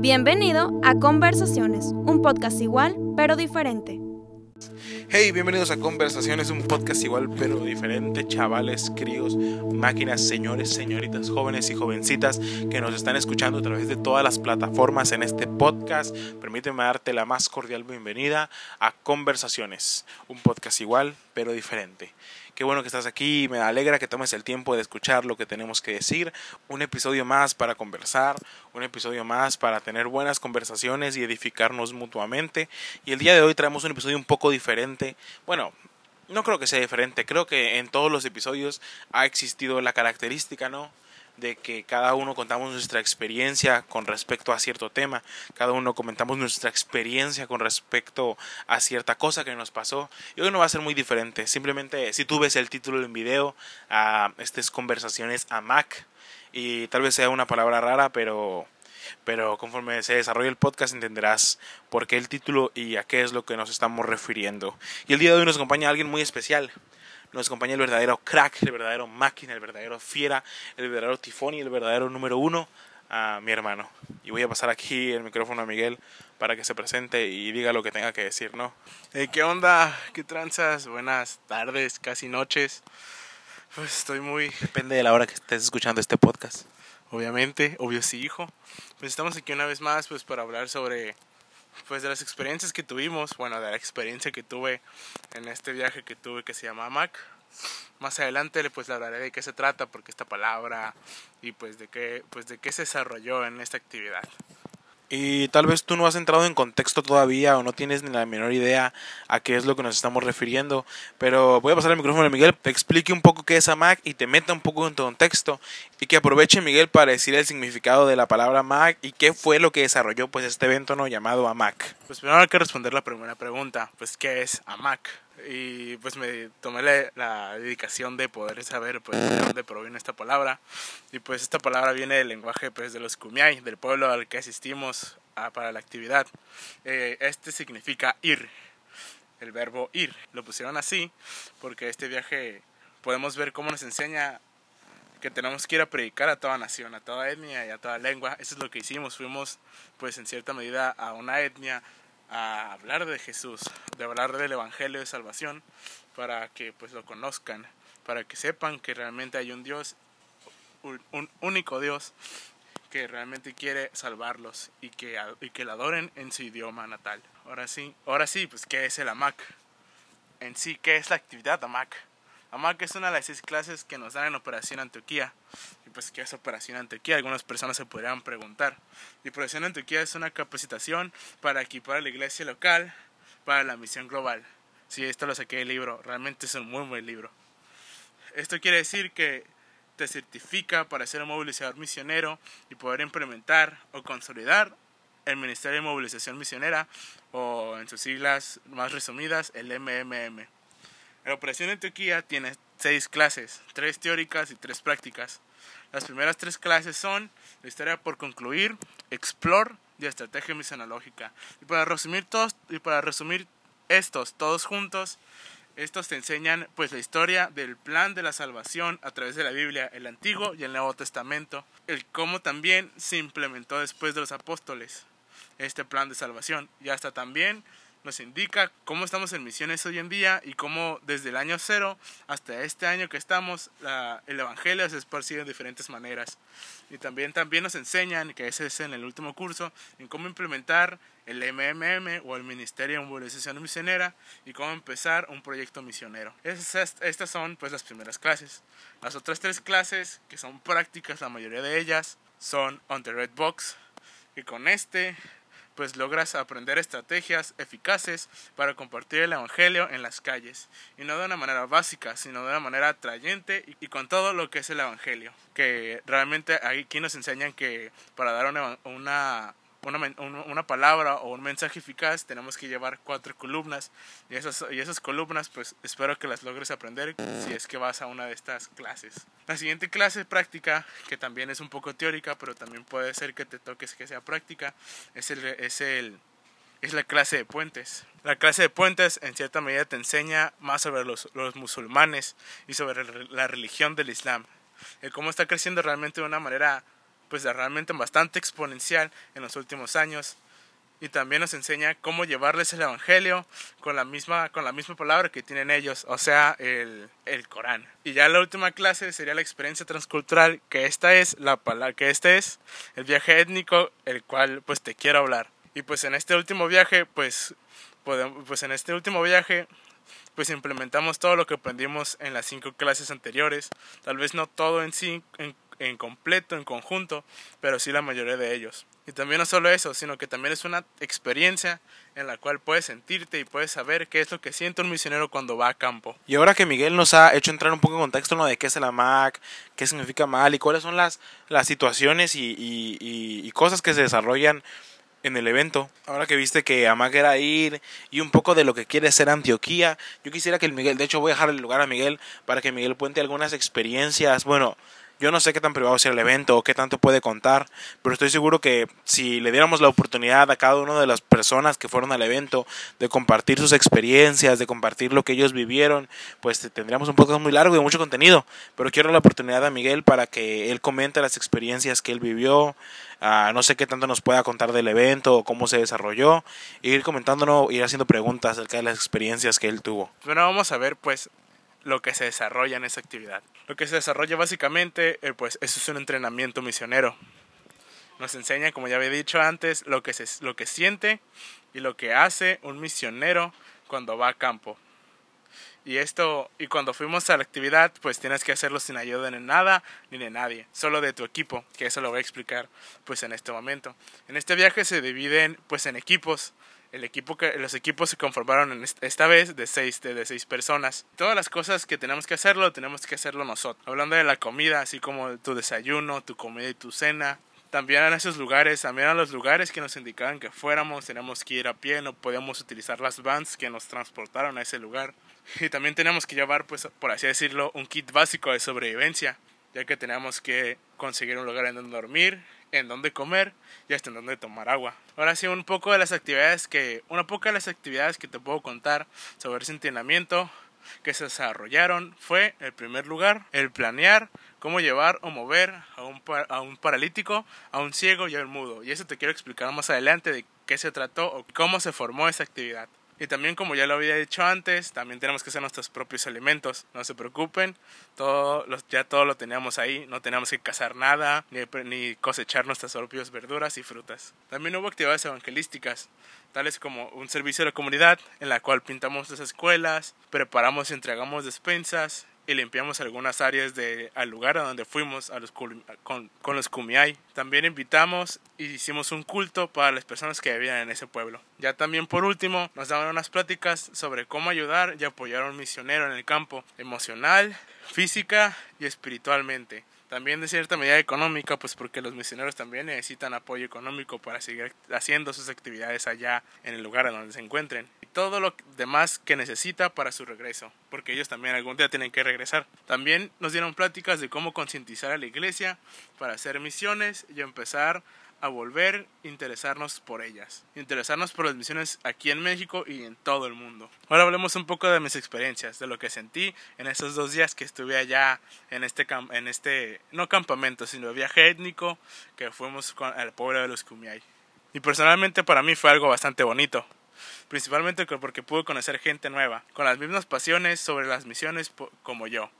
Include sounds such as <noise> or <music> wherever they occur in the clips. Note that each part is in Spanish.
Bienvenido a Conversaciones, un podcast igual pero diferente. Hey, bienvenidos a Conversaciones, un podcast igual pero diferente, chavales, críos, máquinas, señores, señoritas, jóvenes y jovencitas que nos están escuchando a través de todas las plataformas en este podcast. Permíteme darte la más cordial bienvenida a Conversaciones, un podcast igual pero diferente. Qué bueno que estás aquí, me alegra que tomes el tiempo de escuchar lo que tenemos que decir. Un episodio más para conversar, un episodio más para tener buenas conversaciones y edificarnos mutuamente. Y el día de hoy traemos un episodio un poco diferente. Bueno, no creo que sea diferente, creo que en todos los episodios ha existido la característica, ¿no? De que cada uno contamos nuestra experiencia con respecto a cierto tema, cada uno comentamos nuestra experiencia con respecto a cierta cosa que nos pasó. Y hoy no va a ser muy diferente, simplemente si tú ves el título del video, uh, estas conversaciones a Mac, y tal vez sea una palabra rara, pero pero conforme se desarrolle el podcast entenderás por qué el título y a qué es lo que nos estamos refiriendo. Y el día de hoy nos acompaña alguien muy especial nos acompaña el verdadero crack, el verdadero máquina, el verdadero fiera, el verdadero tifón y el verdadero número uno, a mi hermano. Y voy a pasar aquí el micrófono a Miguel para que se presente y diga lo que tenga que decir, ¿no? ¿Qué onda? ¿Qué tranzas? Buenas tardes, casi noches. Pues estoy muy... Depende de la hora que estés escuchando este podcast. Obviamente, obvio sí, hijo. Pues estamos aquí una vez más pues para hablar sobre pues de las experiencias que tuvimos, bueno, de la experiencia que tuve en este viaje que tuve que se llama Mac. Más adelante pues le hablaré de qué se trata, porque esta palabra y pues de qué pues de qué se desarrolló en esta actividad y tal vez tú no has entrado en contexto todavía o no tienes ni la menor idea a qué es lo que nos estamos refiriendo, pero voy a pasar el micrófono a Miguel, te explique un poco qué es Mac y te meta un poco en contexto y que aproveche Miguel para decir el significado de la palabra Mac y qué fue lo que desarrolló pues este evento no llamado AMAC. Pues primero hay que responder la primera pregunta, pues qué es AMAC y pues me tomé la, dedicación de poder saber pues de dónde proviene esta palabra y pues esta palabra viene del lenguaje pues de los Kumiai del pueblo al que asistimos para la actividad eh, este significa ir el verbo ir lo pusieron así porque este viaje podemos ver cómo nos enseña que tenemos que ir a predicar a toda nación, a toda etnia y a toda lengua. Eso es lo que hicimos. Fuimos, pues, en cierta medida a una etnia a hablar de Jesús, de hablar del Evangelio de Salvación, para que pues lo conozcan, para que sepan que realmente hay un Dios, un único Dios, que realmente quiere salvarlos y que, y que lo adoren en su idioma natal. Ahora sí, ahora sí, pues ¿qué es el AMAC? En sí, ¿qué es la actividad AMAC? AMAC es una de las seis clases que nos dan en Operación Antioquía. Pues, ¿qué es Operación Antioquía? Algunas personas se podrían preguntar. Y Operación Antioquía es una capacitación para equipar a la iglesia local para la misión global. Sí, esto lo saqué del libro. Realmente es un muy buen libro. Esto quiere decir que te certifica para ser un movilizador misionero y poder implementar o consolidar el Ministerio de Movilización Misionera o en sus siglas más resumidas el MMM. La operación Antioquía tiene seis clases, tres teóricas y tres prácticas. Las primeras tres clases son la historia por concluir, explore y estrategia misionológica. Y para resumir todos y para resumir estos todos juntos, estos te enseñan pues la historia del plan de la salvación a través de la Biblia, el Antiguo y el Nuevo Testamento, el cómo también se implementó después de los apóstoles este plan de salvación y hasta también nos indica cómo estamos en misiones hoy en día y cómo desde el año cero hasta este año que estamos el Evangelio se esparcido de diferentes maneras. Y también, también nos enseñan, que ese es en el último curso, en cómo implementar el MMM o el Ministerio de Movilización Misionera y cómo empezar un proyecto misionero. Estas, estas son pues las primeras clases. Las otras tres clases, que son prácticas, la mayoría de ellas, son on the red box. Y con este pues logras aprender estrategias eficaces para compartir el Evangelio en las calles, y no de una manera básica, sino de una manera atrayente y, con todo lo que es el Evangelio, que realmente aquí nos enseñan que para dar una, una una, una, palabra o un mensaje eficaz tenemos que llevar cuatro columnas y esas, y esas columnas pues espero que las logres aprender si es que vas a una de estas clases. La siguiente clase práctica, que también es un poco teórica, pero también puede ser que te toques que sea práctica, es, el, es, el, es la clase de puentes. La clase de puentes en cierta medida te enseña más sobre los, los musulmanes y sobre la religión del Islam. El cómo está creciendo realmente de una manera pues realmente bastante exponencial en los últimos años y también nos enseña cómo llevarles el evangelio con la misma con la misma palabra que tienen ellos, o sea, el, el Corán. Y ya la última clase sería la experiencia transcultural, que esta es la palabra que este es el viaje étnico el cual pues te quiero hablar. Y pues en este último viaje, pues podemos, pues en este último viaje pues implementamos todo lo que aprendimos en las cinco clases anteriores, tal vez no todo en sí en completo, en conjunto, pero sí la mayoría de ellos. Y también no solo eso, sino que también es una experiencia en la cual puedes sentirte y puedes saber qué es lo que siente un misionero cuando va a campo. Y ahora que Miguel nos ha hecho entrar un poco en contexto ¿no? de qué es el AMAC, qué significa mal y cuáles son las, las situaciones y, y, y, cosas que se desarrollan en el evento. Ahora que viste que AMAC era ir y un poco de lo que quiere ser Antioquía, yo quisiera que el Miguel, de hecho voy a dejar el lugar a Miguel para que Miguel cuente algunas experiencias, bueno, yo no sé qué tan privado sea el evento o qué tanto puede contar, pero estoy seguro que si le diéramos la oportunidad a cada una de las personas que fueron al evento de compartir sus experiencias, de compartir lo que ellos vivieron, pues tendríamos un podcast muy largo y mucho contenido. Pero quiero la oportunidad a Miguel para que él comente las experiencias que él vivió, uh, no sé qué tanto nos pueda contar del evento o cómo se desarrolló, e ir comentándonos, ir haciendo preguntas acerca de las experiencias que él tuvo. Bueno, vamos a ver pues lo que se desarrolla en esa actividad. Lo que se desarrolla básicamente, eh, pues eso es un entrenamiento misionero. Nos enseña, como ya había dicho antes, lo que, se, lo que siente y lo que hace un misionero cuando va a campo. Y esto, y cuando fuimos a la actividad, pues tienes que hacerlo sin ayuda de nada ni de nadie, solo de tu equipo, que eso lo voy a explicar pues en este momento. En este viaje se dividen pues en equipos, el equipo que los equipos se conformaron en esta vez de seis de, de, seis personas. Todas las cosas que tenemos que hacerlo tenemos que hacerlo nosotros. Hablando de la comida así como tu desayuno tu comida y tu cena también en esos lugares también a los lugares que nos indicaban que fuéramos tenemos que ir a pie no podíamos utilizar las vans que nos transportaron a ese lugar. Y también tenemos que llevar pues por así decirlo un kit básico de sobrevivencia ya que teníamos que conseguir un lugar en donde dormir en dónde comer y hasta en dónde tomar agua. Ahora sí, un poco de las actividades que, una poca de las actividades que te puedo contar sobre ese entrenamiento que se desarrollaron fue, en primer lugar, el planear cómo llevar o mover a un, a un paralítico, a un ciego y a un mudo. Y eso te quiero explicar más adelante de qué se trató o cómo se formó esa actividad. Y también, como ya lo había dicho antes, también tenemos que hacer nuestros propios alimentos. No se preocupen, todo, ya todo lo teníamos ahí. No teníamos que cazar nada, ni, ni cosechar nuestras propias verduras y frutas. También hubo actividades evangelísticas, tales como un servicio a la comunidad, en la cual pintamos las escuelas, preparamos y entregamos despensas, y limpiamos algunas áreas de, al lugar a donde fuimos a los, con, los Kumiai. También invitamos y hicimos un culto para las personas que vivían en ese pueblo. Ya también por último nos daban unas pláticas sobre cómo ayudar y apoyar a un misionero en el campo emocional, física y espiritualmente. También de cierta medida económica, pues porque los misioneros también necesitan apoyo económico para seguir haciendo sus actividades allá en el lugar en donde se encuentren. Todo lo demás que necesita para su regreso, porque ellos también algún día tienen que regresar. También nos dieron pláticas de cómo concientizar a la iglesia para hacer misiones y empezar a volver a interesarnos por ellas, interesarnos por las misiones aquí en México y en todo el mundo. Ahora hablemos un poco de mis experiencias, de lo que sentí en esos dos días que estuve allá en este, en este no campamento, sino viaje étnico que fuimos con el pueblo de los Kumiai. Y personalmente para mí fue algo bastante bonito, principalmente porque pude conocer gente nueva, con las mismas pasiones sobre las misiones como yo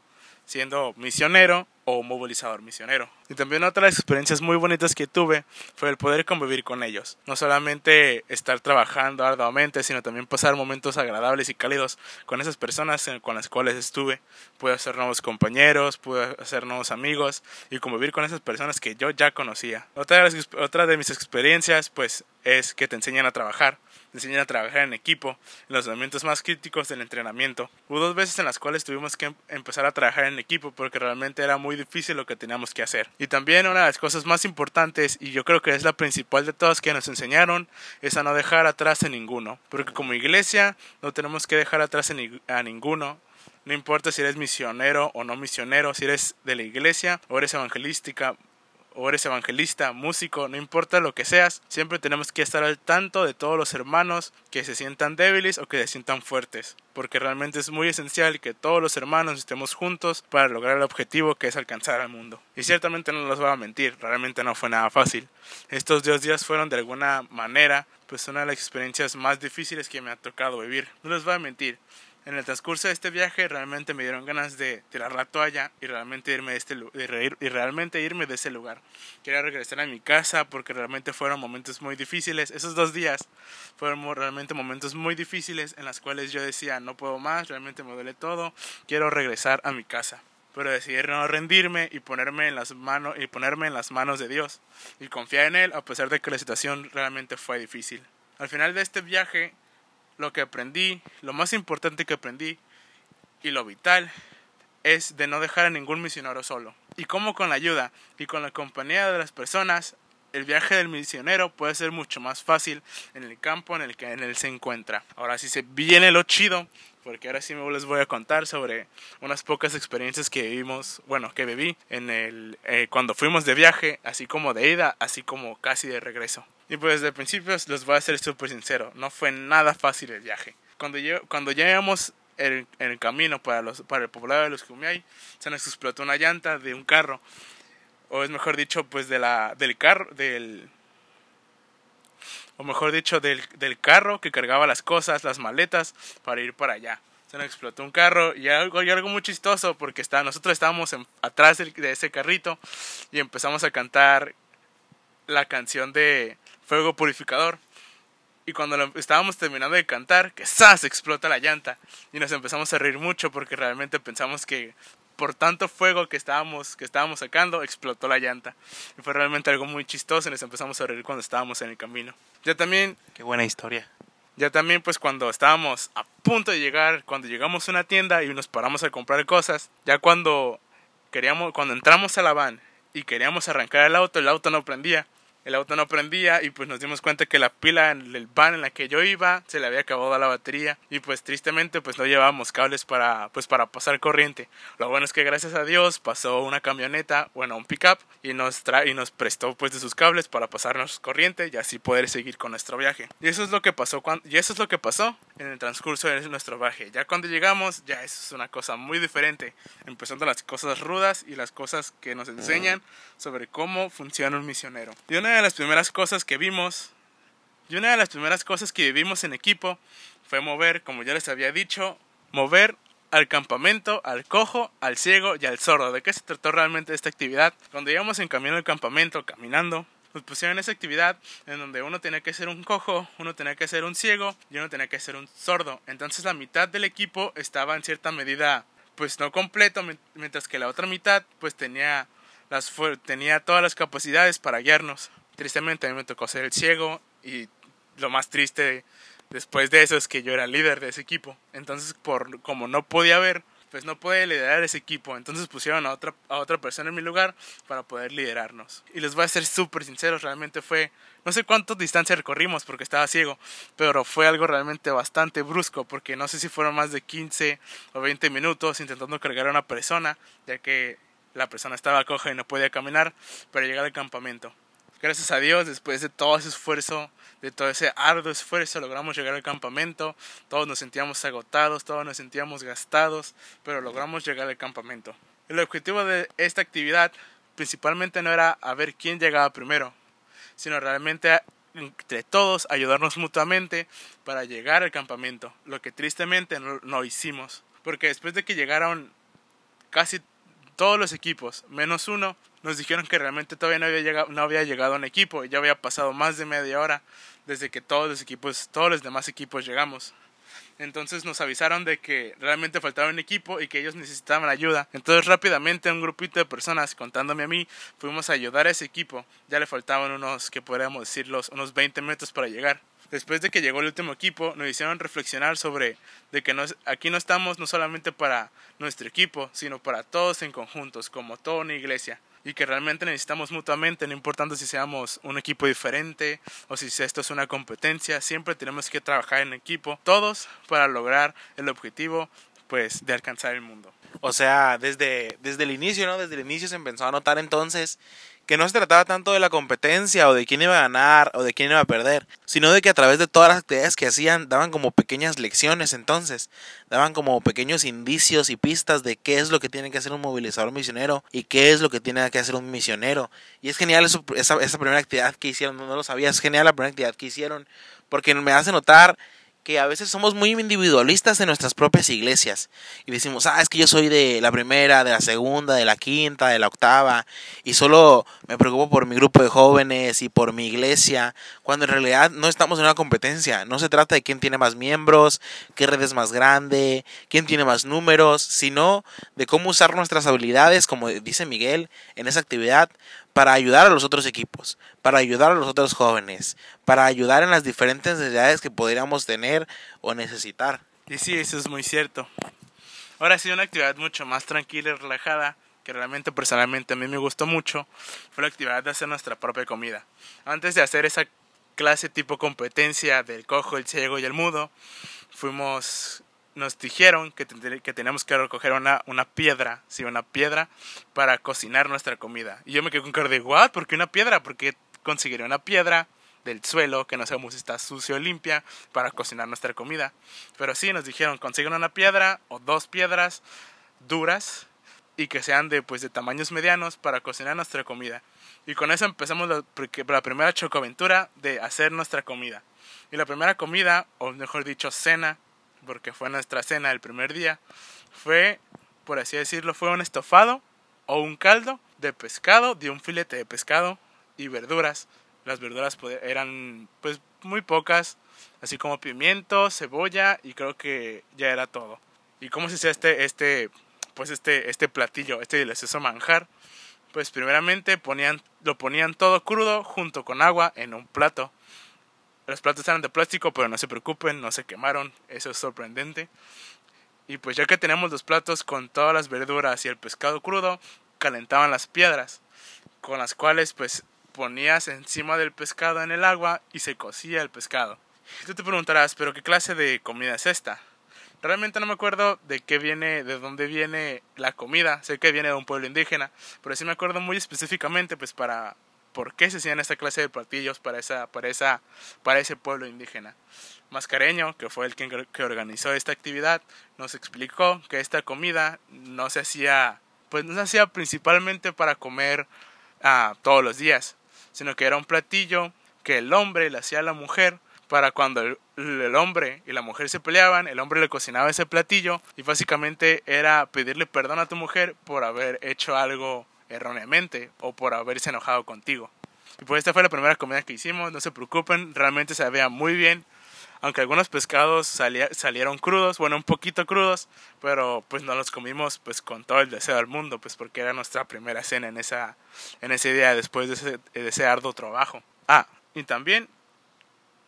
siendo misionero o movilizador misionero. Y también otra de las experiencias muy bonitas que tuve fue el poder convivir con ellos. No solamente estar trabajando arduamente, sino también pasar momentos agradables y cálidos con esas personas con las cuales estuve. Pude hacer nuevos compañeros, pude hacer nuevos amigos y convivir con esas personas que yo ya conocía. Otra de, las, otra de mis experiencias pues es que te enseñan a trabajar enseñan a trabajar en equipo en los momentos más críticos del entrenamiento. Hubo dos veces en las cuales tuvimos que empezar a trabajar en equipo porque realmente era muy difícil lo que teníamos que hacer. Y también una de las cosas más importantes, y yo creo que es la principal de todas que nos enseñaron, es a no dejar atrás a ninguno. Porque como iglesia no tenemos que dejar atrás a ninguno. No importa si eres misionero o no misionero, si eres de la iglesia o eres evangelística o eres evangelista, músico, no importa lo que seas, siempre tenemos que estar al tanto de todos los hermanos que se sientan débiles o que se sientan fuertes, porque realmente es muy esencial que todos los hermanos estemos juntos para lograr el objetivo que es alcanzar al mundo. Y ciertamente no los voy a mentir, realmente no fue nada fácil. Estos dos días fueron de alguna manera pues una de las experiencias más difíciles que me ha tocado vivir. No les voy a mentir, en el transcurso de este viaje realmente me dieron ganas de tirar la toalla y realmente irme de este y realmente irme de ese lugar. Quería regresar a mi casa porque realmente fueron momentos muy difíciles. Esos dos días fueron realmente momentos muy difíciles en los cuales yo decía no puedo más, realmente me duele todo, quiero regresar a mi casa. Pero decidí no rendirme y ponerme en las manos y ponerme en las manos de Dios y confiar en él a pesar de que la situación realmente fue difícil. Al final de este viaje lo que aprendí, lo más importante que aprendí y lo vital es de no dejar a ningún misionero solo. Y cómo con la ayuda y con la compañía de las personas, el viaje del misionero puede ser mucho más fácil en el campo en el que en él se encuentra. Ahora sí se viene lo chido, porque ahora sí les voy a contar sobre unas pocas experiencias que vivimos, bueno, que viví en el eh, cuando fuimos de viaje, así como de ida, así como casi de regreso. Y pues el principio les voy a ser súper sincero, no fue nada fácil el viaje. Cuando, yo, cuando llegamos en, el camino para, los, para el poblado de los Cumiay, se nos explotó una llanta de un carro, o es mejor dicho, pues de la, del carro, del, o mejor dicho, del, del carro que cargaba las cosas, las maletas, para ir para allá se nos explotó un carro y algo, y algo muy chistoso porque está, nosotros estábamos atrás de, ese carrito y empezamos a cantar la canción de fuego purificador. Y cuando estábamos terminando de cantar, que ¡zas! explota la llanta. Y nos empezamos a reír mucho porque realmente pensamos que por tanto fuego que estábamos, que estábamos sacando, explotó la llanta. Y fue realmente algo muy chistoso y nos empezamos a reír cuando estábamos en el camino. Ya también... Qué buena historia. Ya también pues cuando estábamos a punto de llegar, cuando llegamos a una tienda y nos paramos a comprar cosas, ya cuando queríamos, cuando entramos a la van y queríamos arrancar el auto, el auto no prendía el auto no prendía y pues nos dimos cuenta que la pila en el van en la que yo iba se le había acabado la batería y pues tristemente pues no llevábamos cables para pues para pasar corriente. Lo bueno es que gracias a Dios pasó una camioneta, bueno, un pickup y nos y nos prestó pues de sus cables para pasarnos corriente y así poder seguir con nuestro viaje. Y eso es lo que pasó cuando y eso es lo que pasó en el transcurso de nuestro viaje. Ya cuando llegamos, ya eso es una cosa muy diferente, empezando las cosas rudas y las cosas que nos enseñan sobre cómo funciona un misionero. Y una de las primeras cosas que vimos, y una de las primeras cosas que vivimos en equipo fue mover, como ya les había dicho, mover al campamento, al cojo, al ciego y al sordo. ¿De qué se trató realmente esta actividad? Cuando íbamos en camino al campamento, caminando, nos pusieron esa actividad en donde uno tenía que ser un cojo, uno tenía que ser un ciego y uno tenía que ser un sordo. Entonces la mitad del equipo estaba en cierta medida pues no completo, mientras que la otra mitad pues tenía las tenía todas las capacidades para guiarnos. Tristemente a mí me tocó ser el ciego y lo más triste después de eso es que yo era líder de ese equipo. Entonces, por como no podía ver, pues no puede liderar ese equipo. Entonces pusieron a otra, a otra persona en mi lugar para poder liderarnos. Y les voy a ser súper sinceros, realmente fue, no sé cuántas distancias recorrimos porque estaba ciego, pero fue algo realmente bastante brusco porque no sé si fueron más de 15 o 20 minutos intentando cargar a una persona, ya que la persona estaba coja y no podía caminar para llegar al campamento. Gracias a Dios, después de todo ese esfuerzo, de todo ese arduo esfuerzo, logramos llegar al campamento. Todos nos sentíamos agotados, todos nos sentíamos gastados, pero logramos llegar al campamento. El objetivo de esta actividad principalmente no era a ver quién llegaba primero, sino realmente entre todos ayudarnos mutuamente para llegar al campamento, lo que tristemente no, no hicimos, porque después de que llegaron casi todos los equipos, menos uno, nos dijeron que realmente todavía no había llegado, no había llegado un equipo. Ya había pasado más de media hora desde que todos los equipos, todos los demás equipos llegamos. Entonces nos avisaron de que realmente faltaba un equipo y que ellos necesitaban ayuda. Entonces rápidamente un grupito de personas, contándome a mí, fuimos a ayudar a ese equipo. Ya le faltaban unos, que podríamos decirlos, unos 20 metros para llegar después de que llegó el último equipo, nos hicieron reflexionar sobre de que aquí no estamos no solamente para nuestro equipo, sino para todos en conjuntos, como toda una iglesia, y que realmente necesitamos mutuamente, no importando si seamos un equipo diferente o si esto es una competencia, siempre tenemos que trabajar en equipo, todos para lograr el objetivo pues de alcanzar el mundo. O sea, desde, desde el inicio, ¿no? Desde el inicio se empezó a notar entonces que no se trataba tanto de la competencia o de quién iba a ganar o de quién iba a perder, sino de que a través de todas las actividades que hacían daban como pequeñas lecciones entonces, daban como pequeños indicios y pistas de qué es lo que tiene que hacer un movilizador misionero y qué es lo que tiene que hacer un misionero. Y es genial esa, esa primera actividad que hicieron, no lo sabía, es genial la primera actividad que hicieron, porque me hace notar que a veces somos muy individualistas en nuestras propias iglesias. Y decimos, ah, es que yo soy de la primera, de la segunda, de la quinta, de la octava y solo me preocupo por mi grupo de jóvenes y por mi iglesia, cuando en realidad no estamos en una competencia, no se trata de quién tiene más miembros, qué red es más grande, quién tiene más números, sino de cómo usar nuestras habilidades, como dice Miguel, en esa actividad para ayudar a los otros equipos, para ayudar a los otros jóvenes, para ayudar en las diferentes necesidades que podríamos tener o necesitar. Y sí, eso es muy cierto. Ahora ha sido una actividad mucho más tranquila y relajada, que realmente personalmente a mí me gustó mucho, fue la actividad de hacer nuestra propia comida. Antes de hacer esa clase tipo competencia del cojo, el ciego y el mudo, fuimos nos dijeron que, que teníamos que recoger una, una piedra, sí, una piedra para cocinar nuestra comida. Y yo me quedé con cara de, ¿what? ¿Por qué una piedra? Porque conseguiré una piedra del suelo que no sabemos si está sucio o limpia para cocinar nuestra comida. Pero sí, nos dijeron, consiguen una piedra o dos piedras duras y que sean de, pues, de tamaños medianos para cocinar nuestra comida. Y con eso empezamos la, la primera chocoaventura de hacer nuestra comida. Y la primera comida, o mejor dicho, cena porque fue nuestra cena el primer día, fue, por así decirlo, fue un estofado o un caldo de pescado, de un filete de pescado y verduras. Las verduras eran pues muy pocas, así como pimiento, cebolla y creo que ya era todo. ¿Y cómo se hacía este, este, pues este, este platillo, este delicioso manjar? Pues primeramente ponían, lo ponían todo crudo junto con agua en un plato. Los platos eran de plástico, pero no se preocupen, no se quemaron, eso es sorprendente. Y pues ya que tenemos los platos con todas las verduras y el pescado crudo, calentaban las piedras, con las cuales pues ponías encima del pescado en el agua y se cocía el pescado. Y tú te preguntarás, pero ¿qué clase de comida es esta? Realmente no me acuerdo de qué viene, de dónde viene la comida. Sé que viene de un pueblo indígena, pero sí me acuerdo muy específicamente, pues para por qué se hacían esta clase de platillos para, esa, para, esa, para ese pueblo indígena. Mascareño, que fue el que, organizó esta actividad, nos explicó que esta comida no se hacía, pues no se hacía principalmente para comer ah, todos los días, sino que era un platillo que el hombre le hacía a la mujer para cuando el, el, hombre y la mujer se peleaban, el hombre le cocinaba ese platillo y básicamente era pedirle perdón a tu mujer por haber hecho algo erróneamente o por haberse enojado contigo. Y pues esta fue la primera comida que hicimos, no se preocupen, realmente se veía muy bien, aunque algunos pescados salieron crudos, bueno, un poquito crudos, pero pues no los comimos pues con todo el deseo del mundo, pues porque era nuestra primera cena en, esa, en ese día después de ese, de ese arduo trabajo. Ah, y también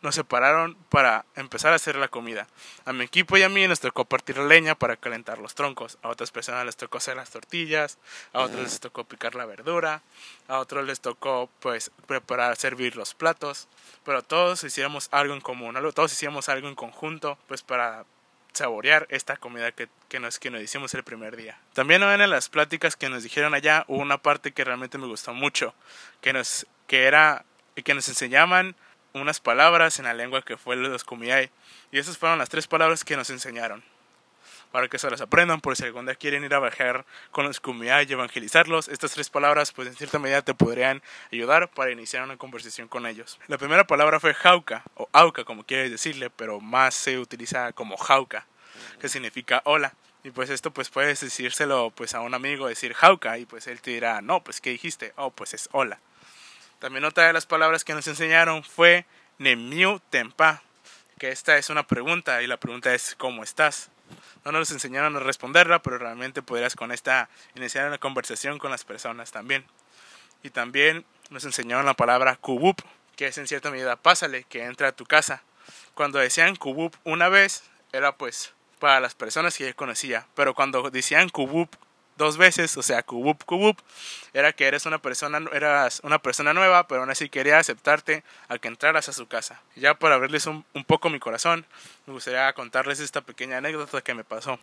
nos separaron para empezar a hacer la comida. A mi equipo y a mí nos tocó partir leña para calentar los troncos. A otras personas les tocó hacer las tortillas, a otros les tocó picar la verdura, a otros les tocó pues preparar, servir los platos. Pero todos hicimos algo en común, todos hicimos algo en conjunto pues para saborear esta comida que, que, nos, que nos hicimos el primer día. También en las pláticas que nos dijeron allá hubo una parte que realmente me gustó mucho, que, nos, que era que nos enseñaban unas palabras en la lengua que fue los Kumiai. Y esas fueron las tres palabras que nos enseñaron. Para que se las aprendan, por si algún día quieren ir a bajar con los Kumiai y evangelizarlos, estas tres palabras, pues en cierta medida te podrían ayudar para iniciar una conversación con ellos. La primera palabra fue jauka, o auca, como quieres decirle, pero más se utiliza como jauka, que significa hola. Y pues esto pues puedes decírselo pues a un amigo, decir jauka, y pues él te dirá, no, pues ¿qué dijiste? Oh, pues es hola. También otra de las palabras que nos enseñaron fue Nemiu Tempa, que esta es una pregunta y la pregunta es ¿cómo estás? No nos enseñaron a responderla, pero realmente podrías con esta iniciar una conversación con las personas también. Y también nos enseñaron la palabra kubup, que es en cierta medida pásale, que entra a tu casa. Cuando decían kubup una vez, era pues para las personas que ya conocía, pero cuando decían kubup dos veces, o sea, kubup kubup, era que eres una persona, eras una persona nueva, pero aún así quería aceptarte a que entraras a su casa. Ya para abrirles un, un poco mi corazón, me gustaría contarles esta pequeña anécdota que me pasó.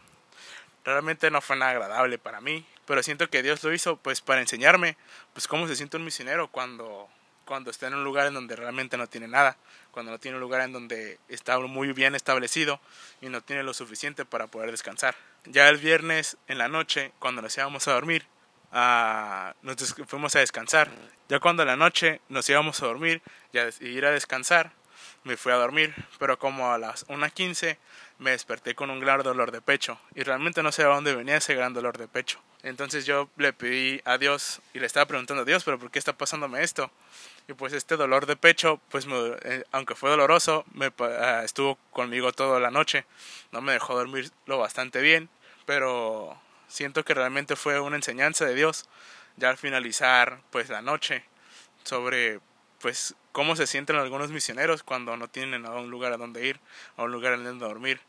Realmente no fue nada agradable para mí, pero siento que Dios lo hizo pues para enseñarme pues cómo se siente un misionero cuando cuando está en un lugar en donde realmente no tiene nada, cuando no tiene un lugar en donde está muy bien establecido y no tiene lo suficiente para poder descansar. Ya el viernes en la noche, cuando nos íbamos a dormir, uh, nos fuimos a descansar. Ya cuando en la noche nos íbamos a dormir y a ir a descansar, me fui a dormir, pero como a las 1.15 me desperté con un gran dolor de pecho y realmente no sé de dónde venía ese gran dolor de pecho. Entonces yo le pedí a Dios y le estaba preguntando a Dios, pero ¿por qué está pasándome esto? Y pues este dolor de pecho, pues eh, aunque fue doloroso, me, ah, estuvo conmigo toda la noche. No me dejó dormir lo bastante bien, pero siento que realmente fue una enseñanza de Dios ya al finalizar pues la noche sobre pues cómo se sienten algunos misioneros cuando no tienen a un lugar a donde ir, a un lugar en donde dormir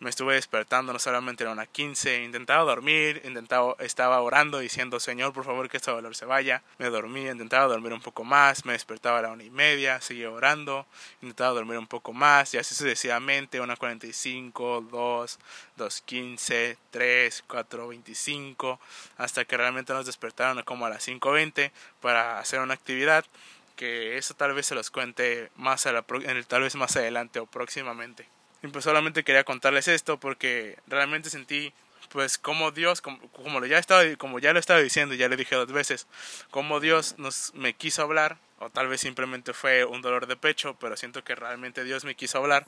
me estuve despertando, no solamente era una 15, intentaba dormir, intentaba, estaba orando diciendo, Señor, por favor que este dolor se vaya. Me dormí, intentaba dormir un poco más, me despertaba a la una y media, seguía orando, intentaba dormir un poco más, y así sucesivamente, una 45, 2, 2.15, 3, 4.25, hasta que realmente nos despertaron como a las 5.20 para hacer una actividad que eso tal vez se los cuente más la, tal vez más adelante o próximamente. Y pues solamente quería contarles esto porque realmente sentí pues como Dios, como, lo ya estaba, como ya lo estaba diciendo, ya le dije dos veces, como Dios nos me quiso hablar, o tal vez simplemente fue un dolor de pecho, pero siento que realmente Dios me quiso hablar,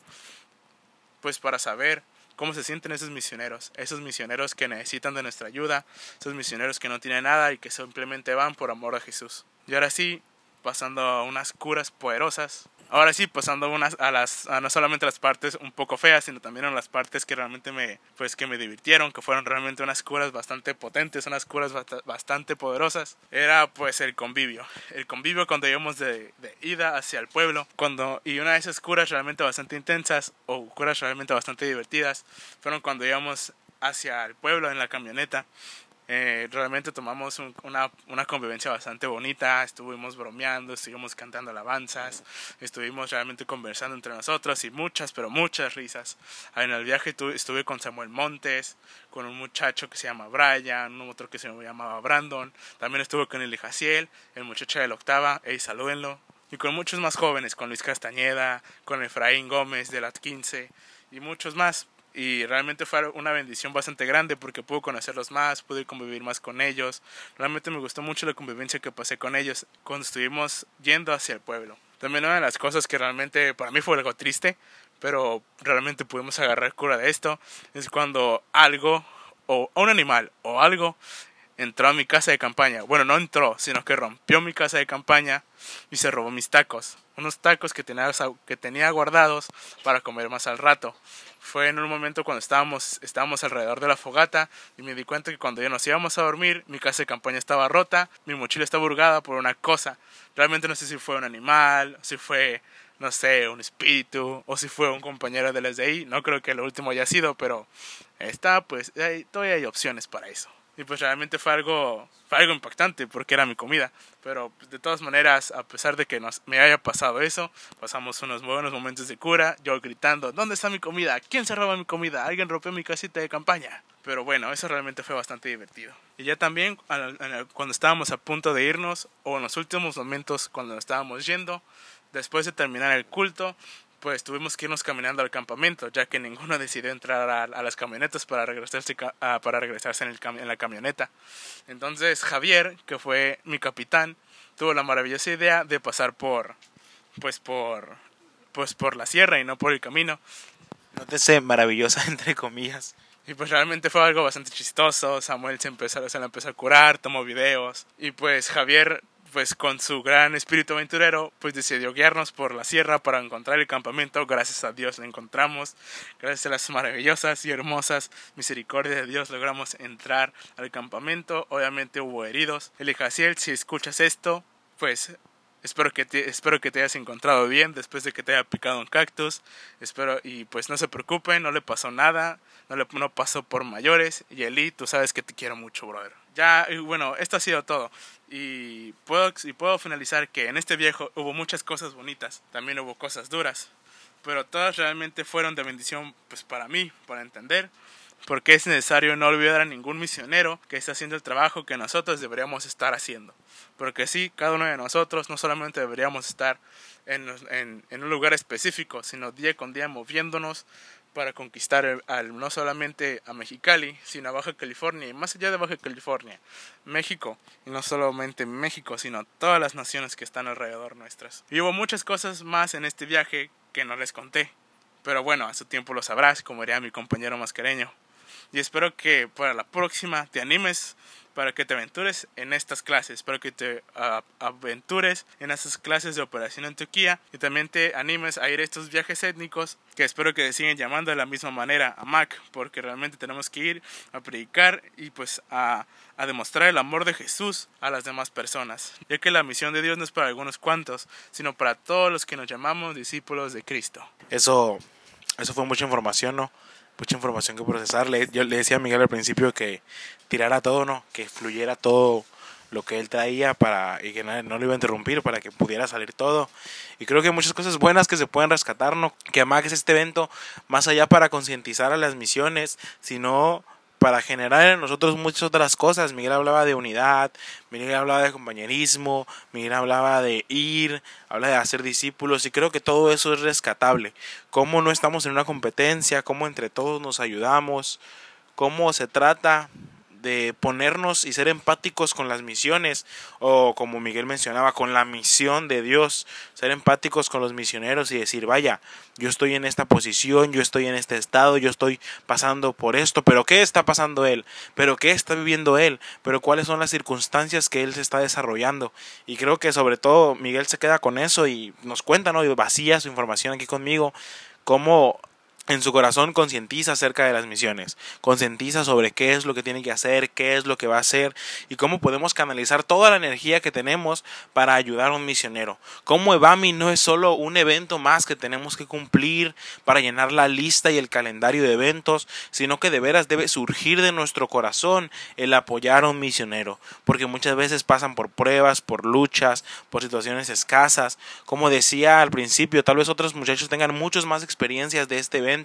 pues para saber cómo se sienten esos misioneros, esos misioneros que necesitan de nuestra ayuda, esos misioneros que no tienen nada y que simplemente van por amor a Jesús. Y ahora sí, pasando unas curas poderosas, Ahora sí, pasando unas a las no solamente las partes un poco feas, sino también a las partes que realmente me pues que me divirtieron, que fueron realmente unas curas bastante potentes, unas curas bastante poderosas. Era pues el convivio, el convivio cuando íbamos de, de ida hacia el pueblo, cuando y una de esas curas realmente bastante intensas o curas realmente bastante divertidas fueron cuando íbamos hacia el pueblo en la camioneta eh, realmente tomamos una, una, convivencia bastante bonita, estuvimos bromeando, estuvimos cantando alabanzas, estuvimos realmente conversando entre nosotros y muchas, pero muchas risas. En el viaje estuve con Samuel Montes, con un muchacho que se llama Brian, un otro que se llamaba Brandon, también estuve con el Jaciel, el muchacho de la octava, hey, salúdenlo, y con muchos más jóvenes, con Luis Castañeda, con Efraín Gómez de las 15 y muchos más y realmente fue una bendición bastante grande porque pude conocerlos más, pude convivir más con ellos. Realmente me gustó mucho la convivencia que pasé con ellos cuando estuvimos yendo hacia el pueblo. También una de las cosas que realmente para mí fue algo triste, pero realmente pudimos agarrar cura de esto, es cuando algo o un animal o algo entró a mi casa de campaña. Bueno, no entró, sino que rompió mi casa de campaña y se robó mis tacos. Unos tacos que tenía, que tenía guardados para comer más al rato. Fue en un momento cuando estábamos, estábamos alrededor de la fogata y me di cuenta que cuando ya nos íbamos a dormir, mi casa de campaña estaba rota, mi mochila estaba burgada por una cosa. Realmente no sé si fue un animal, si fue, no sé, un espíritu o si fue un compañero de las de ahí. No creo que lo último haya sido, pero está, pues, todavía hay opciones para eso. Y pues realmente fue algo, fue algo impactante porque era mi comida. Pero pues, de todas maneras, a pesar de que nos, me haya pasado eso, pasamos unos buenos momentos de cura, yo gritando, ¿dónde está mi comida? ¿Quién se roba mi comida? ¿Alguien rompió mi casita de campaña? Pero bueno, eso realmente fue bastante divertido. Y ya también cuando estábamos a punto de irnos, o en los últimos momentos cuando estábamos yendo, después de terminar el culto, pues tuvimos que irnos caminando al campamento, ya que ninguno <laughs> decidió entrar a, las camionetas para regresarse, para regresarse en, el, en la camioneta. Entonces Javier, que fue mi capitán, tuvo la maravillosa idea de pasar por, pues por, pues por la sierra y no por el camino. Nótese maravillosa <laughs> entre comillas. Y pues realmente fue algo bastante chistoso. Samuel se empezó, se empezó a curar, tomó videos. Y pues Javier pues con su gran espíritu aventurero, pues decidió guiarnos por la sierra para encontrar el campamento. Gracias a Dios lo encontramos. Gracias a las maravillosas y hermosas misericordias de Dios logramos entrar al campamento. Obviamente hubo heridos. El si escuchas esto, pues Espero que, te, espero que te hayas encontrado bien después de que te haya picado un cactus. Espero y pues no se preocupen, no le pasó nada, no le no pasó por mayores. Y Eli, tú sabes que te quiero mucho, brother. Ya, bueno, esto ha sido todo. Y puedo, y puedo finalizar que en este viejo hubo muchas cosas bonitas, también hubo cosas duras, pero todas realmente fueron de bendición pues para mí, para entender, porque es necesario no olvidar a ningún misionero que está haciendo el trabajo que nosotros deberíamos estar haciendo. Porque sí, cada uno de nosotros no solamente deberíamos estar en, en, un lugar específico, sino día con día moviéndonos para conquistar al, no solamente a Mexicali, sino a Baja California y más allá de Baja California, México, y no solamente México, sino todas las naciones que están alrededor nuestras. Y hubo muchas cosas más en este viaje que no les conté, pero bueno, a su tiempo lo sabrás, como diría mi compañero mascareño. Y espero que para la próxima te animes para que te aventures en estas clases, para que te aventures en estas clases de operación en Turquía y también te animes a ir a estos viajes étnicos que espero que sigan llamando de la misma manera a Mac, porque realmente tenemos que ir a predicar y pues a, a demostrar el amor de Jesús a las demás personas, ya que la misión de Dios no es para algunos cuantos, sino para todos los que nos llamamos discípulos de Cristo. Eso, eso fue mucha información, ¿no? Mucha información que procesar. Le, yo le decía a Miguel al principio que tirara todo, ¿no? Que fluyera todo lo que él traía para y que no, lo iba a interrumpir para que pudiera salir todo. Y creo que hay muchas cosas buenas que se pueden rescatar, ¿no? Que además es este evento más allá para concientizar a las misiones, sino para generar en nosotros muchas otras cosas. Miguel hablaba de unidad, Miguel hablaba de compañerismo, Miguel hablaba de ir, habla de hacer discípulos y creo que todo eso es rescatable. Cómo no estamos en una competencia, cómo entre todos nos ayudamos, cómo se trata de ponernos y ser empáticos con las misiones o como Miguel mencionaba con la misión de Dios, ser empáticos con los misioneros y decir, vaya, yo estoy en esta posición, yo estoy en este estado, yo estoy pasando por esto, pero ¿qué está pasando él? ¿Pero qué está viviendo él? ¿Pero cuáles son las circunstancias que él se está desarrollando? Y creo que sobre todo Miguel se queda con eso y nos cuenta, ¿no? Y vacía su información aquí conmigo, cómo en su corazón concientiza acerca de las misiones, concientiza sobre qué es lo que tiene que hacer, qué es lo que va a hacer y cómo podemos canalizar toda la energía que tenemos para ayudar a un misionero. Cómo Evami no es solo un evento más que tenemos que cumplir para llenar la lista y el calendario de eventos, sino que de veras debe surgir de nuestro corazón el apoyar a un misionero, porque muchas veces pasan por pruebas, por luchas, por situaciones escasas. Como decía al principio, tal vez otros muchachos tengan muchas más experiencias de este evento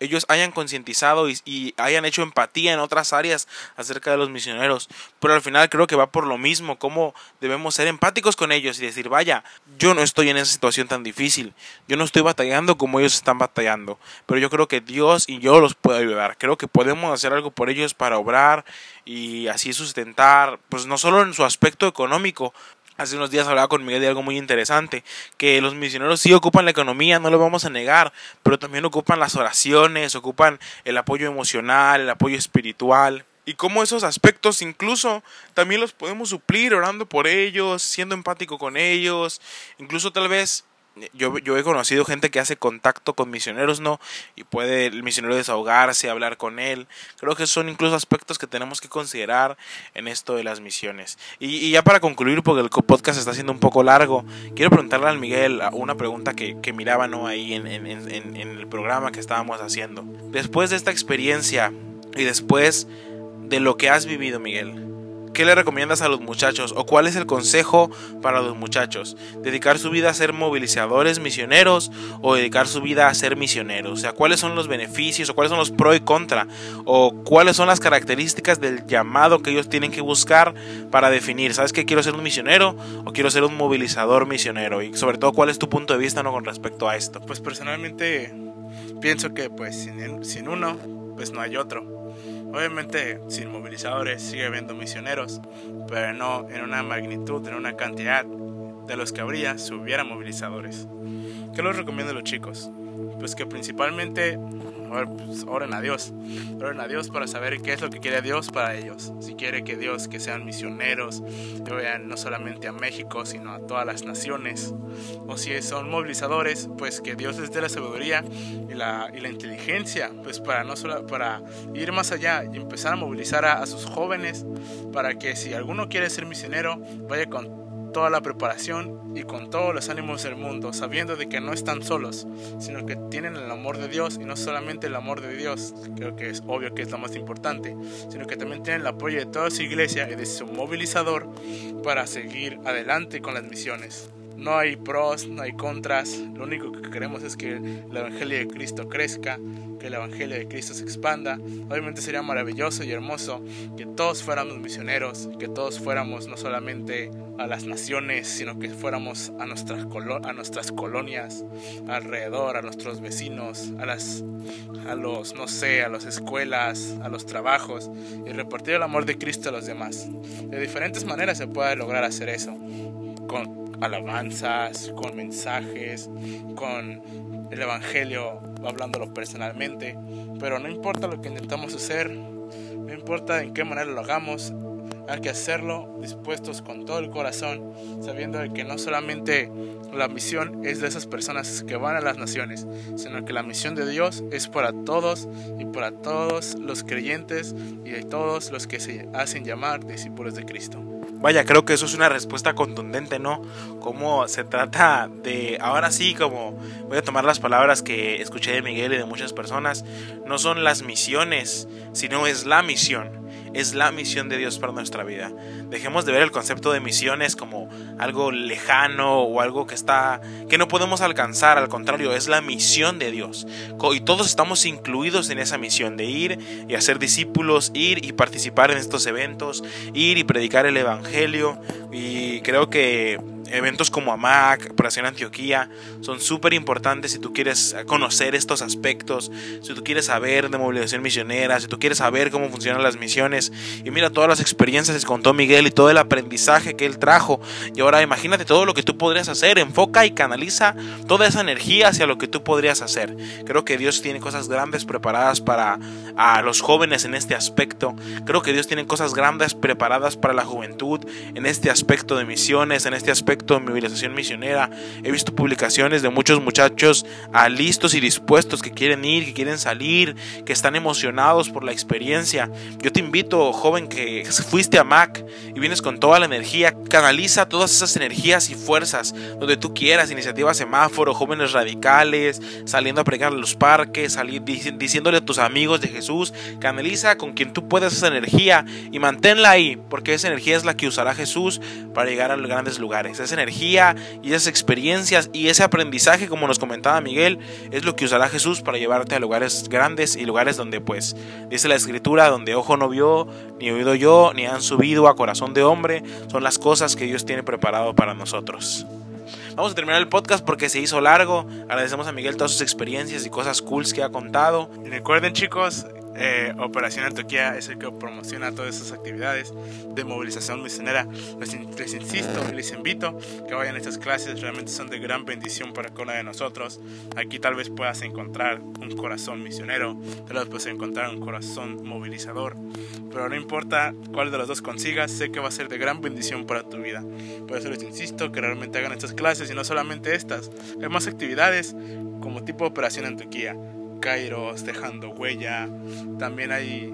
ellos hayan concientizado y, hayan hecho empatía en otras áreas acerca de los misioneros. Pero al final creo que va por lo mismo, cómo debemos ser empáticos con ellos y decir, vaya, yo no estoy en esa situación tan difícil, yo no estoy batallando como ellos están batallando, pero yo creo que Dios y yo los puedo ayudar, creo que podemos hacer algo por ellos para obrar y así sustentar, pues no solo en su aspecto económico, Hace unos días hablaba con Miguel de algo muy interesante, que los misioneros sí ocupan la economía, no lo vamos a negar, pero también ocupan las oraciones, ocupan el apoyo emocional, el apoyo espiritual. Y cómo esos aspectos incluso también los podemos suplir orando por ellos, siendo empático con ellos, incluso tal vez yo, yo he conocido gente que hace contacto con misioneros, ¿no? Y puede el misionero desahogarse, hablar con él. Creo que son incluso aspectos que tenemos que considerar en esto de las misiones. Y, ya para concluir, porque el podcast está siendo un poco largo, quiero preguntarle al Miguel una pregunta que, que miraba, ¿no? Ahí en, en, en, en el programa que estábamos haciendo. Después de esta experiencia y después de lo que has vivido, Miguel, ¿Qué le recomiendas a los muchachos o cuál es el consejo para los muchachos? ¿Dedicar su vida a ser movilizadores misioneros o dedicar su vida a ser misioneros? O sea, ¿cuáles son los beneficios o cuáles son los pro y contra? ¿O cuáles son las características del llamado que ellos tienen que buscar para definir? ¿Sabes que quiero ser un misionero o quiero ser un movilizador misionero? Y sobre todo, ¿cuál es tu punto de vista ¿no? con respecto a esto? Pues personalmente pienso que pues sin, sin uno, pues no hay otro Obviamente sin movilizadores sigue habiendo misioneros, pero no en una magnitud, en una cantidad de los que habría si hubiera movilizadores. ¿Qué les recomiendo los chicos? Pues que principalmente pues, oren a Dios. Oren a Dios para saber qué es lo que quiere Dios para ellos. Si quiere que Dios que sean misioneros, que vayan no solamente a México, sino a todas las naciones. O si son movilizadores, pues que Dios les dé la sabiduría y la, y la inteligencia, pues para, no solo, para ir más allá y empezar a movilizar a, a sus jóvenes, para que si alguno quiere ser misionero, vaya con toda la preparación y con todos los ánimos del mundo, sabiendo de que no están solos, sino que tienen el amor de Dios y no solamente el amor de Dios, creo que es obvio que es lo más importante, sino que también tienen el apoyo de toda su iglesia y de su movilizador para seguir adelante con las misiones. No hay pros, no hay contras. Lo único que queremos es que el Evangelio de Cristo crezca, que el Evangelio de Cristo se expanda. Obviamente sería maravilloso y hermoso que todos fuéramos misioneros, que todos fuéramos no solamente a las naciones, sino que fuéramos a nuestras, a nuestras colonias alrededor, a nuestros vecinos, a las a los no sé, a las escuelas, a los trabajos y repartir el amor de Cristo a los demás. De diferentes maneras se puede lograr hacer eso. Con alabanzas, con mensajes, con el Evangelio hablándolo personalmente, pero no importa lo que intentamos hacer, no importa en qué manera lo hagamos, hay que hacerlo dispuestos con todo el corazón, sabiendo que no solamente la misión es de esas personas que van a las naciones, sino que la misión de Dios es para todos y para todos los creyentes y de todos los que se hacen llamar discípulos de Cristo. Vaya, creo que eso es una respuesta contundente, ¿no? Como se trata de, ahora sí, como voy a tomar las palabras que escuché de Miguel y de muchas personas, no son las misiones, sino es la misión es la misión de Dios para nuestra vida. Dejemos de ver el concepto de misiones como algo lejano o algo que está que no podemos alcanzar, al contrario, es la misión de Dios. Y todos estamos incluidos en esa misión de ir y hacer discípulos, ir y participar en estos eventos, ir y predicar el evangelio y creo que eventos como AMAC, Operación Antioquía, son súper importantes si tú quieres conocer estos aspectos, si tú quieres saber de movilización misionera, si tú quieres saber cómo funcionan las misiones. Y mira todas las experiencias que contó Miguel y todo el aprendizaje que él trajo. Y ahora imagínate todo lo que tú podrías hacer, enfoca y canaliza toda esa energía hacia lo que tú podrías hacer. Creo que Dios tiene cosas grandes preparadas para a los jóvenes en este aspecto. Creo que Dios tiene cosas grandes preparadas para la juventud en este aspecto de misiones, en este aspecto de movilización misionera. He visto publicaciones de muchos muchachos a listos y dispuestos que quieren ir, que quieren salir, que están emocionados por la experiencia. Yo te invito, joven, que fuiste a Mac y vienes con toda la energía, canaliza todas esas energías y fuerzas donde tú quieras, iniciativa semáforo, jóvenes radicales, saliendo a pregar en los parques, salir diciéndole a tus amigos de Jesús, canaliza con quien tú puedas esa energía y manténla ahí, porque esa energía es la que usará Jesús para llegar a los grandes lugares energía y esas experiencias y ese aprendizaje, como nos comentaba Miguel, es lo que usará Jesús para llevarte a lugares grandes y lugares donde, pues, dice la escritura, donde ojo no vio, ni oído yo, ni han subido a corazón de hombre, son las cosas que Dios tiene preparado para nosotros. Vamos a terminar el podcast porque se hizo largo. Agradecemos a Miguel todas sus experiencias y cosas cool que ha contado. Y recuerden chicos, eh, Operación Antioquia es el que promociona todas esas actividades de movilización misionera. Les, insisto y les invito que vayan a estas clases, realmente son de gran bendición para cada uno de nosotros. Aquí tal vez puedas encontrar un corazón misionero, tal vez puedas encontrar un corazón movilizador, pero no importa cuál de los dos consigas, sé que va a ser de gran bendición para tu vida. Por eso les insisto que realmente hagan estas clases y no solamente estas, hay más actividades como tipo Operación Antioquia Kairos, dejando huella. También hay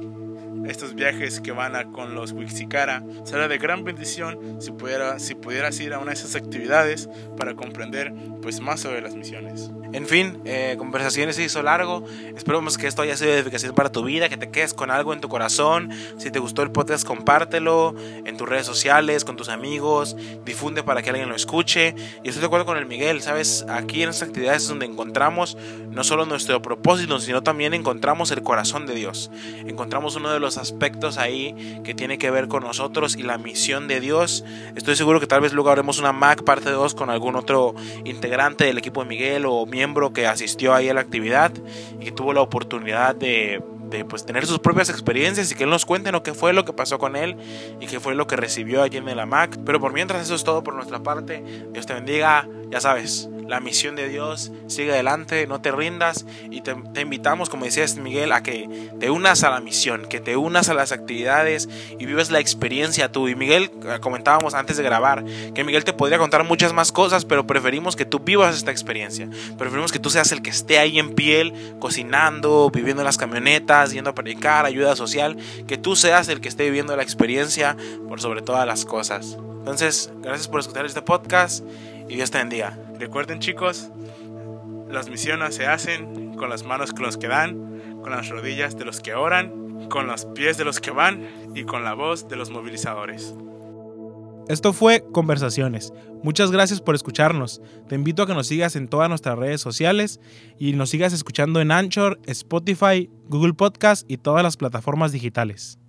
estos viajes que van con los Wixikara. Será de gran bendición si, pudiera, si pudieras ir a una de esas actividades para comprender pues, más sobre las misiones. En fin, eh, conversaciones se hizo largo. Esperamos que esto haya sido de edificación para tu vida, que te quedes con algo en tu corazón. Si te gustó el podcast, compártelo en tus redes sociales, con tus amigos, difunde para que alguien lo escuche. Y estoy de acuerdo con el Miguel, ¿sabes? Aquí en estas actividades es donde encontramos no solo nuestro propósito, sino también encontramos el corazón de Dios. Encontramos uno de los aspectos ahí que tiene que ver con nosotros y la misión de Dios. Estoy seguro que tal vez luego haremos una Mac parte 2 con algún otro integrante del equipo de Miguel o miembro que asistió ahí a la actividad y tuvo la oportunidad de, pues, tener sus propias experiencias y que él nos cuente lo que fue lo que pasó con él y qué fue lo que recibió allí en la Mac. Pero por mientras eso es todo por nuestra parte. Dios te bendiga, ya sabes la misión de Dios, sigue adelante, no te rindas y te, invitamos, como decías Miguel, a que te unas a la misión, que te unas a las actividades y vives la experiencia tú. Y Miguel, eh, comentábamos antes de grabar, que Miguel te podría contar muchas más cosas, pero preferimos que tú vivas esta experiencia. Preferimos que tú seas el que esté ahí en piel, cocinando, viviendo en las camionetas, yendo a predicar, ayuda social, que tú seas el que esté viviendo la experiencia por sobre todas las cosas. Entonces, gracias por escuchar este podcast y Dios te bendiga. Recuerden chicos, las misiones se hacen con las manos con los que dan, con las rodillas de los que oran, con los pies de los que van y con la voz de los movilizadores. Esto fue Conversaciones. Muchas gracias por escucharnos. Te invito a que nos sigas en todas nuestras redes sociales y nos sigas escuchando en Anchor, Spotify, Google Podcast y todas las plataformas digitales.